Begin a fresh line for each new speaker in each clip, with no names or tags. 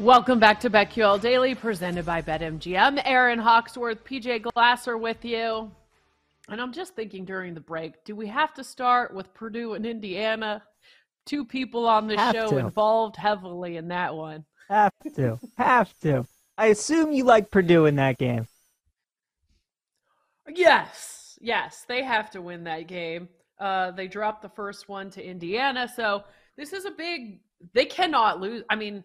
Welcome back to BetQL Daily, presented by BetMGM. Aaron Hawksworth, PJ Glasser with you. And I'm just thinking during the break, do we have to start with Purdue and Indiana? Two people on the show
to.
involved heavily in that one.
Have to. Have to. I assume you like Purdue in that game.
Yes, yes, they have to win that game. Uh, they dropped the first one to Indiana, so this is a big. They cannot lose. I mean,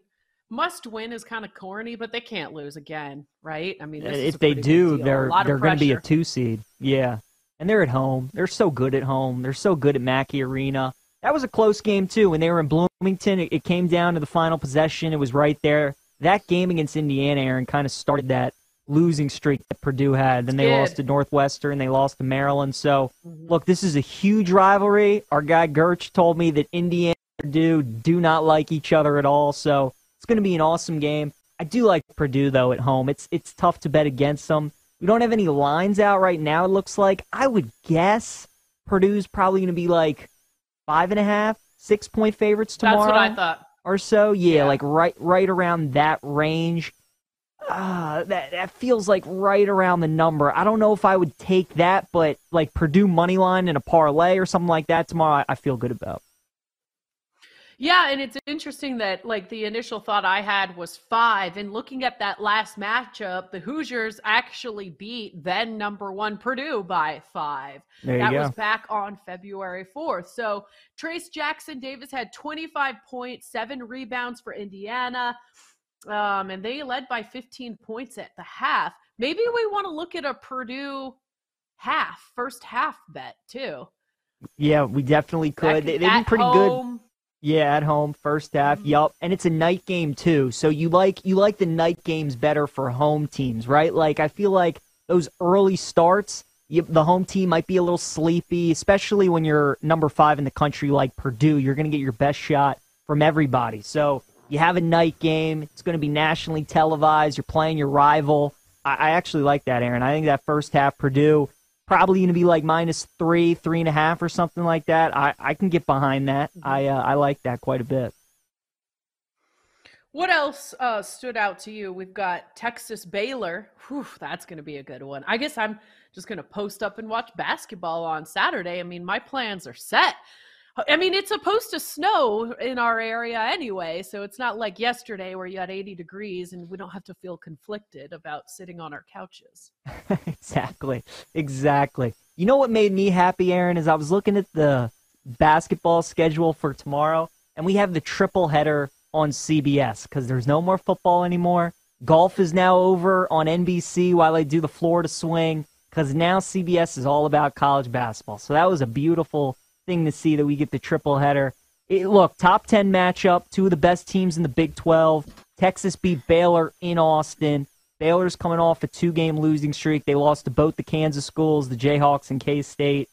must win is kind of corny, but they can't lose again, right? I mean, this is a
if they do, they're they're going to be a two seed. Yeah, and they're at home. They're so good at home. They're so good at Mackey Arena. That was a close game too. When they were in Bloomington, it, it came down to the final possession. It was right there. That game against Indiana, Aaron, kind of started that losing streak that Purdue had. Then they lost to Northwestern. They lost to Maryland. So
Mhm.
look, this is a huge rivalry. Our guy Gerch told me that Indiana and Purdue do not like each other at all. So it's going to be an awesome game. I do like Purdue though at home. It's it's tough to bet against them. We don't have any lines out right now. It looks like I would guess Purdue's probably going to be like five and a half, six point favorites tomorrow
That's what I thought.
or so. Yeah,
Yeah.
like right right around that range. Uh, that that feels like right around the number. I don't know if I would take that, but like Purdue money line in a parlay or something like that tomorrow, I, I feel good about.
Yeah, and it's interesting that like the initial thought I had was five, and looking at that last matchup, the Hoosiers actually beat then number one Purdue by five.
There you
that was back on February 4th. So Trayce Jackson Davis had 25 points, seven rebounds for Indiana, um, and they led by 15 points at the half. Maybe we want to look at a Purdue half, first half bet too.
yeah, we definitely could. They, been
at
pretty good. Yeah, at home, first half.
Mhm.
Yup, and it's a night game too. So you like you like the night games better for home teams, right? Like I feel like those early starts, you, the home team might be a little sleepy, especially when you're number five in the country like Purdue. You're going to get your best shot from everybody. So you have a night game. It's going to be nationally televised. You're playing your rival. I, I actually like that, Aaron. I think that first half Purdue probably going to be like minus three, three and a half, or something like that. I, I can get behind that. I uh, I like that quite a bit.
What else uh, stood out to you? We've got Texas Baylor. Whew, that's going to be a good one. I guess I'm just going to post up and watch basketball on Saturday. I mean, my plans are set. I mean, it's supposed to snow in our area anyway, so it's not like yesterday where you had 80 degrees and we don't have to feel conflicted about sitting on our couches.
exactly, exactly. You know what made me happy, Aaron, is I was looking at the basketball schedule for tomorrow, and we have the triple header on CBS because there's no more football anymore. Golf is now over on NBC while they do the Florida swing because now CBS is all about college basketball. So that was a beautiful thing to see that we get the triple header. It, look, top 10 matchup, two of the best teams in the Big 12. Texas beat Baylor in Austin. Baylor's coming off a two game losing streak. They lost to both the Kansas schools, the Jayhawks and K State,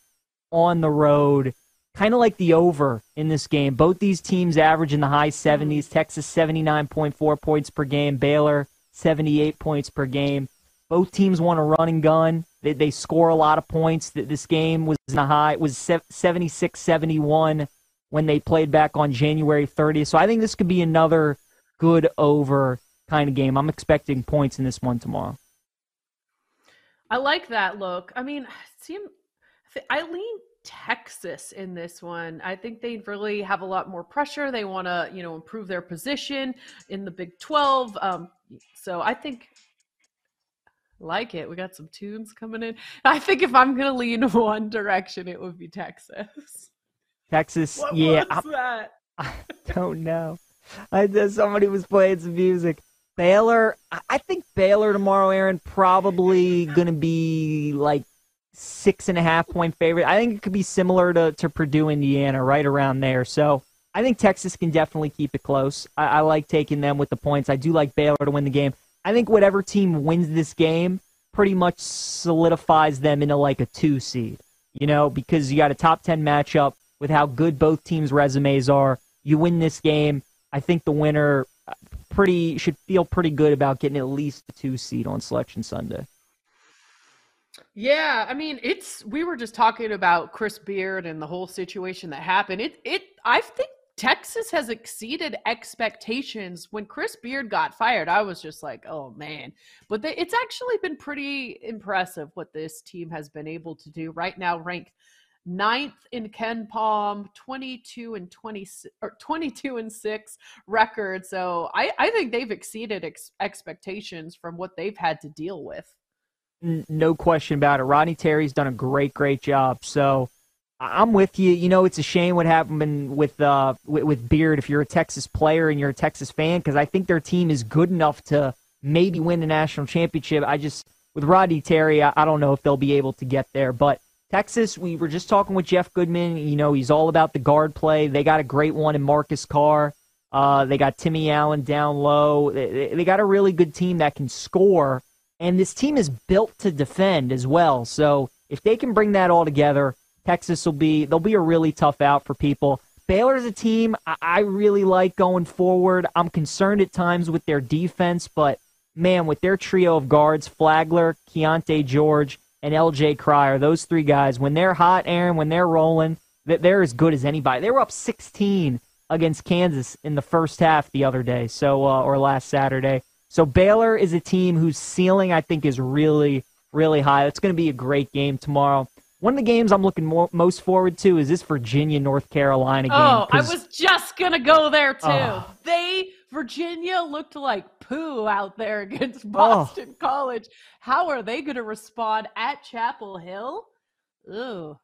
on the road. Kind of like the over in this game. Both these teams average in the high 70s. Texas 79.4 points per game. Baylor 78 points per game. Both teams want a run and gun. They, they score a lot of points. Th- This game was in the high. It was 76 71 when they played back on January 30th. So I think this could be another good over kind of game. I'm expecting points in this one tomorrow.
I like that look. I mean, seem I lean Texas in this one. I think they really have a lot more pressure. They want to, you know, improve their position in the Big 12. Um, so I think Like it. We got some tunes coming in. I think if I'm gonna lean one direction, it would be Texas.
Texas,
What
yeah.
was
I,
that?
I don't know. I somebody was playing some music. Baylor, I- I think Baylor tomorrow, Aaron, probably gonna be like six and a half point favorite. I think it could be similar to, to Purdue, Indiana, right around there. So I think Texas can definitely keep it close. I, I like taking them with the points. I do like Baylor to win the game. I think whatever team wins this game pretty much solidifies them into like a two seed, you know, because you got a top 10 matchup with how good both teams' resumes are. You win this game. I think the winner uh, pretty should feel pretty good about getting at least a two seed on Selection Sunday.
Yeah, I mean, it's we were just talking about Chris Beard and the whole situation that happened. It it I think Texas has exceeded expectations. When Chris Beard got fired, I was just like, "Oh man." But it's actually been pretty impressive what this team has been able to do. Right now ranked ninth in KenPom, 22 and 20 or 22 and 6 record. So I I think they've exceeded ex- expectations from what they've had to deal with.
No question about it. Rodney Terry's done a great, great job. So I'm with you. You know, it's a shame what happened with uh with, Beard. If you're a Texas player and you're a Texas fan, because I think their team is good enough to maybe win the national championship. I just with Rodney Terry, I, I don't know if they'll be able to get there, but. Texas, we were just talking with Jeff Goodman. You know, he's all about the guard play. They got a great one in Marcus Carr. Uh, they got Timmy Allen down low. They, they got a really good team that can score. And this team is built to defend as well. So if they can bring that all together, Texas will be they'll be a really tough out for people. Baylor's a team I, really like going forward. I'm concerned at times with their defense, but man, with their trio of guards, Flagler, Keyonte George, and LJ Cryer, those three guys, when they're hot, Aaron, when they're rolling, they're as good as anybody. They were up 16 against Kansas in the first half the other day, so uh, or last Saturday. So Baylor is a team whose ceiling I think is really, really high. It's going to be a great game tomorrow. One of the games I'm looking more, most forward to is this Virginia North Carolina game.
Oh, I was just gonna go there too.
Oh.
They Virginia looked like poo out there against ah. Boston College. How are they gonna respond at Chapel Hill? Ooh,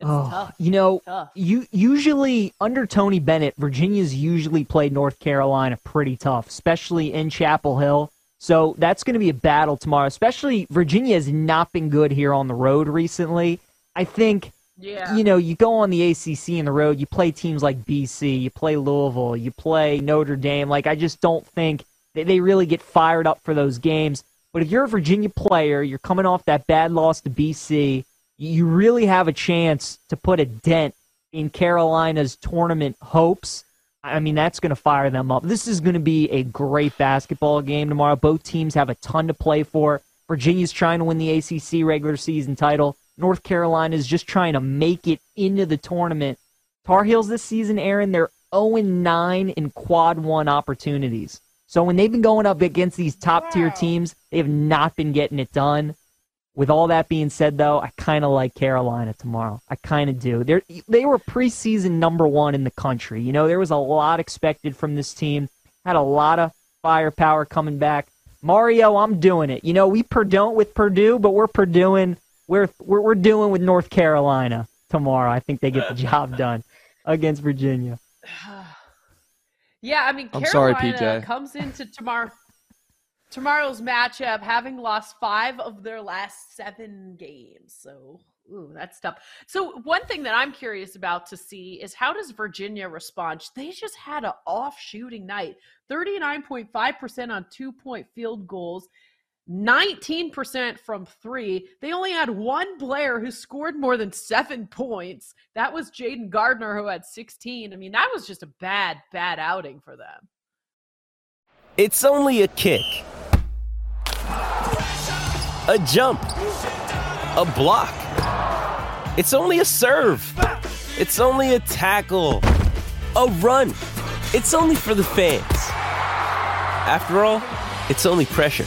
it's
Oh,
tough.
you know,
Tough.
you usually under Tony Bennett, Virginia's usually played North Carolina pretty tough, especially in Chapel Hill. So that's going to be a battle tomorrow. Especially Virginia has not been good here on the road recently. I think
Yeah.
you know you go on the ACC in the road, you play teams like BC, you play Louisville, you play Notre Dame. Like I just don't think that they really get fired up for those games. But if you're a Virginia player, you're coming off that bad loss to BC, you really have a chance to put a dent in Carolina's tournament hopes. I mean, that's going to fire them up. This is going to be a great basketball game tomorrow. Both teams have a ton to play for. Virginia's trying to win the ACC regular season title. North Carolina is just trying to make it into the tournament. Tar Heels this season, Aaron, they're 0 9 in quad one opportunities. So when they've been going up against these top tier teams, they have not been getting it done. With all that being said, though, I kind of like Carolina tomorrow. I kind of do. They're, they were preseason number one in the country. You know, there was a lot expected from this team. Had a lot of firepower coming back. Mario, I'm doing it. You know, we Purdue with Purdue, but we're Purdueing. We're we're we're doing with North Carolina tomorrow. I think they get the uh, job done against Virginia.
Yeah, I mean,
I'm sorry,
Carolina
PJ.
comes into tomorrow tomorrow's matchup having lost five of their last seven games. So, ooh, that's tough. So, one thing that I'm curious about to see is how does Virginia respond? They just had an off shooting night, 39.5% on two point field goals. 19% from three. They only had one player who scored more than seven points. That was Jayden Gardner, who had 16. I mean, that was just a bad, bad outing for them.
It's only a kick, a jump, a block. It's only a serve. It's only a tackle, a run. It's only for the fans. After all, it's only pressure.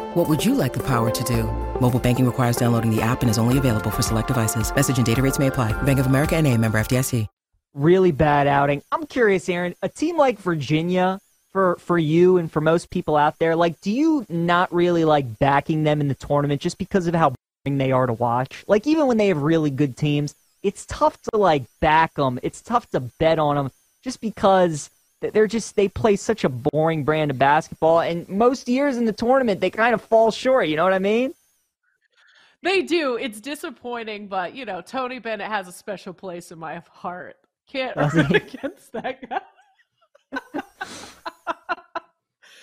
What would you like the power to do? Mobile banking requires downloading the app and is only available for select devices. Message and data rates may apply. Bank of America and a member FDIC.
Really bad outing. I'm curious, Aaron, a team like Virginia, for, for you and for most people out there, like, do you not really like backing them in the tournament just because of how boring they are to watch? Like, even when they have really good teams, it's tough to like back them. It's tough to bet on them just because they're just they play such a boring brand of basketball and most years in the tournament they kind of fall short you know what i mean?
They do. It's disappointing but you know tony bennett has a special place in my heart. Can't root against that guy.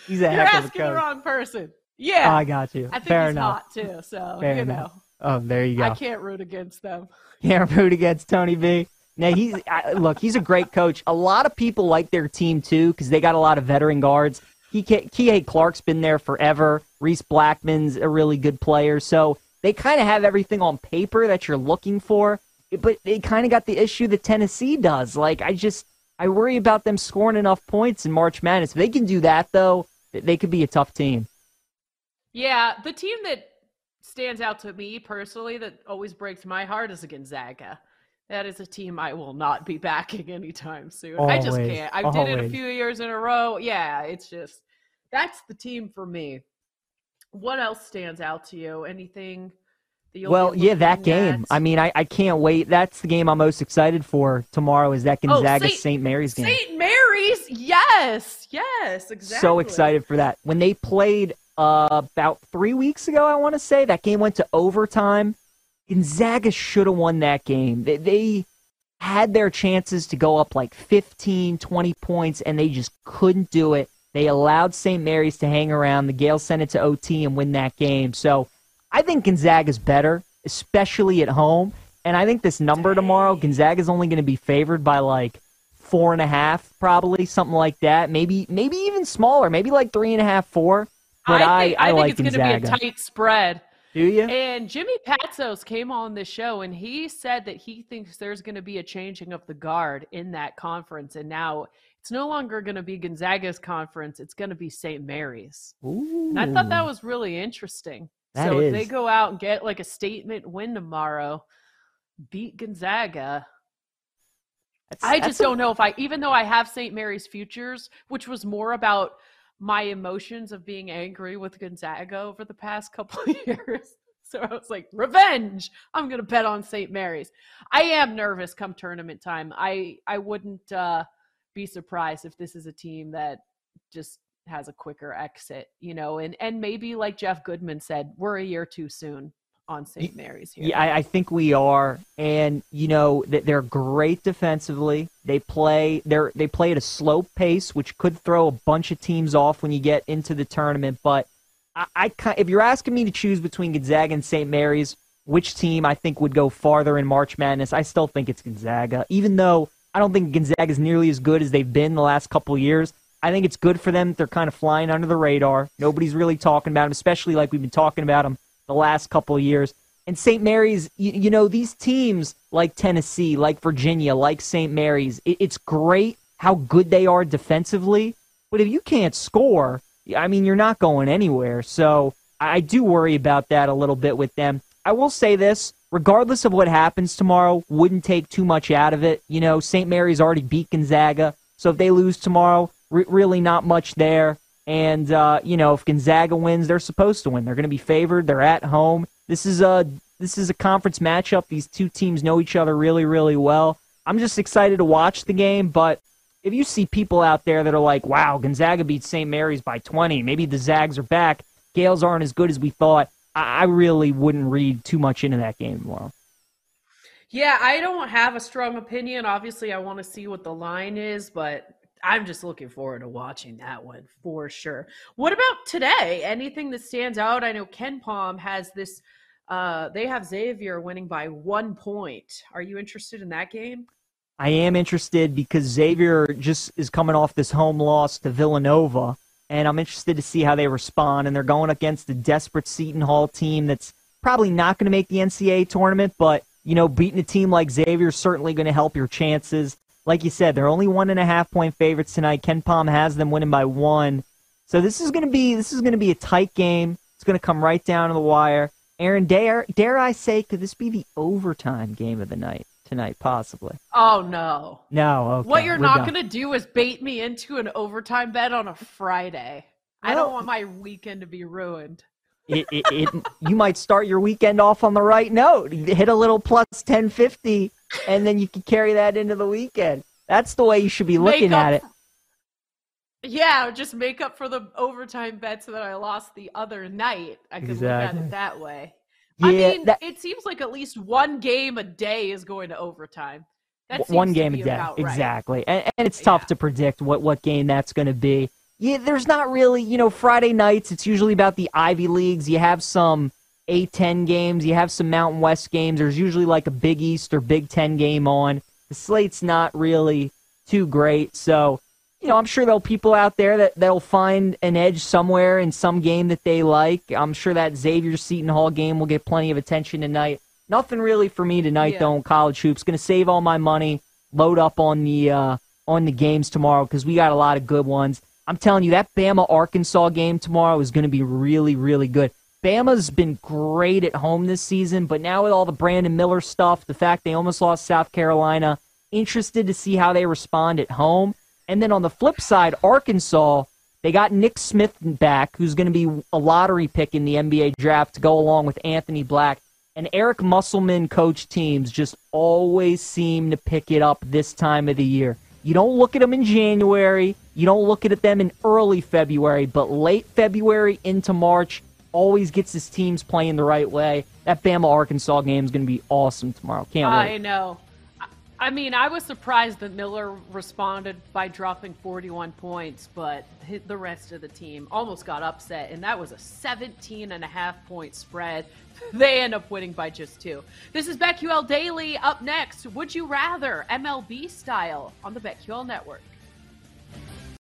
He's a
you're asking the wrong person. Yeah.
Oh, i got you.
I think
fair
he's
enough.
hot too so
Fair
you
enough.
know.
Oh there you go.
I can't root against them.
Can't root against Tony B. Now he's I, look, he's a great coach. A lot of people like their team too because they got a lot of veteran guards. Kihei Clark's been there forever. Reece Beekman's a really good player, so they kind of have everything on paper that you're looking for. But they kind of got the issue that Tennessee does. Like I just I worry about them scoring enough points in March Madness. If they can do that though, they could be a tough team.
Yeah, the team that stands out to me personally that always breaks my heart is a Gonzaga. That is a team I will not be backing anytime soon. I just can't. I did it a few years in a row. Yeah, it's just that's the team for me. What else stands out to you? Anything
Well, yeah, that game.
at?
I mean, I, I can't wait. That's the game I'm most excited for tomorrow. Is that Gonzaga
Oh, Saint-
St. Mary's game?
St. Mary's. Yes, yes, exactly.
So excited for that. When they played uh, about three weeks ago, I want to say that game went to overtime. Gonzaga should have won that game. They, they had their chances to go up like 15, 20 points, and they just couldn't do it. They allowed St. Mary's to hang around. The Gaels sent it to OT and win that game. So I think Gonzaga's better, especially at home. And I think this number tomorrow, Gonzaga's only going to be favored by like four and a half, probably something like that. Maybe, maybe even smaller. Maybe like three and a half, four. But I,
think,
I,
think
like
it's going to be a tight spread.
Do you?
And Jimmy Patsos came on the show and he said that he thinks there's going to be a changing of the guard in that conference. And now it's no longer going to be Gonzaga's conference, it's going to be St. Mary's.
Ooh.
And I thought that was really interesting.
That
so if they go out and get like a statement win tomorrow, beat Gonzaga.
That's-
I
that's
just
a-
don't know if I, even though I have St. Mary's futures, which was more about my emotions of being angry with Gonzaga over the past couple of years. So I was like, revenge. I'm to bet on St. Mary's. I am nervous come tournament time. I I wouldn't uh, be surprised if this is a team that just has a quicker exit, you know, and and maybe like Jeff Goodman said, we're a year too soon on St. Mary's here.
Yeah, I, I think we are, and you know that they're great defensively. They play they're they play at a slow pace, which could throw a bunch of teams off when you get into the tournament. But I, I if you're asking me to choose between Gonzaga and St. Mary's, which team I think would go farther in March Madness, I still think it's Gonzaga. Even though I don't think Gonzaga is nearly as good as they've been the last couple of years. I think it's good for them. They're kind of flying under the radar. Nobody's really talking about them, especially like we've been talking about them the last couple of years. And St. Mary's, you, you know, these teams like Tennessee, like Virginia, like St. Mary's, it, it's great how good they are defensively. But if you can't score, I mean, you're not going anywhere. So I I do worry about that a little bit with them. I will say this regardless of what happens tomorrow, wouldn't take too much out of it. You know, St. Mary's already beat Gonzaga. So if they lose tomorrow, re- really not much there. And uh, you know, if Gonzaga wins, they're supposed to win. They're going to be favored. They're at home. This is a this is a conference matchup. These two teams know each other really, really well. I'm just excited to watch the game. But if you see people out there that are like, "Wow, Gonzaga beat St. Mary's by 20. Maybe the Zags are back. Gaels aren't as good as we thought." I I really wouldn't read too much into that game tomorrow.
Yeah, I don't have a strong opinion. Obviously, I want to see what the line is, but I'm just looking forward to watching that one for sure. What about today? Anything that stands out? I know KenPom has this. Uh, they have Xavier winning by one point. Are you interested in that game?
I am interested because Xavier just is coming off this home loss to Villanova. and I'm interested to see how they respond. And they're going against a desperate Seton Hall team that's probably not going to make the NCAA tournament, but you know, beating a team like Xavier is certainly going to help your chances. Like you said, they're only one and a half point favorites tonight. KenPom has them winning by one. So this is going to be this is going to be a tight game. It's going to come right down to the wire. Aaron, dare dare I say, could this be the overtime game of the night tonight, possibly?
Oh no,
no. Okay,
what you're not going to do is bait me into an overtime bet on a Friday. Well, I don't want my weekend to be ruined
it, it, it, you might start your weekend off on the right note. Hit a little plus 1050, and then you can carry that into the weekend. That's the way you should be looking at it.
Yeah, just make up for the overtime bets that I lost the other night. I could exactly. look at it that way. Yeah, I mean, that, it seems like at least one game a day is going to overtime.
one game a day, right. exactly. And, and, it's tough yeah. to predict what, what game that's going to be yeah, there's not really, you know, Friday nights, it's usually about the Ivy Leagues. You have some A10 games, you have some Mountain West games. There's usually like a Big East or Big Ten game on. The slate's not really too great. So, you know, I'm sure there'll people out there that, that'll find an edge somewhere in some game that they like. I'm sure that Xavier Seton Hall game will get plenty of attention tonight. Nothing really for me tonight, yeah. though, in college hoops. Going to save all my money, load up on the uh, on the games tomorrow because we got a lot of good ones. I'm telling you, that Bama Arkansas game tomorrow is going to be really, really good. Bama's been great at home this season, but now with all the Brandon Miller stuff, the fact they almost lost South Carolina, interested to see how they respond at home. And then on the flip side, Arkansas, they got Nick Smith back, who's going to be a lottery pick in the NBA draft to go along with Anthony Black. And Eric Musselman coach teams just always seem to pick it up this time of the year. You don't look at them in January. You don't look at them in early February, but late February into March always gets his teams playing the right way. That Bama Arkansas game is going to be awesome tomorrow. Can't wait.
I know. I mean, I was surprised that Miller responded by dropping 41 points, but the rest of the team almost got upset, and that was a 17 and a half point spread. They end up winning by just two. This is BetQL Daily. Up next, would you rather MLB style on the BetQL Network?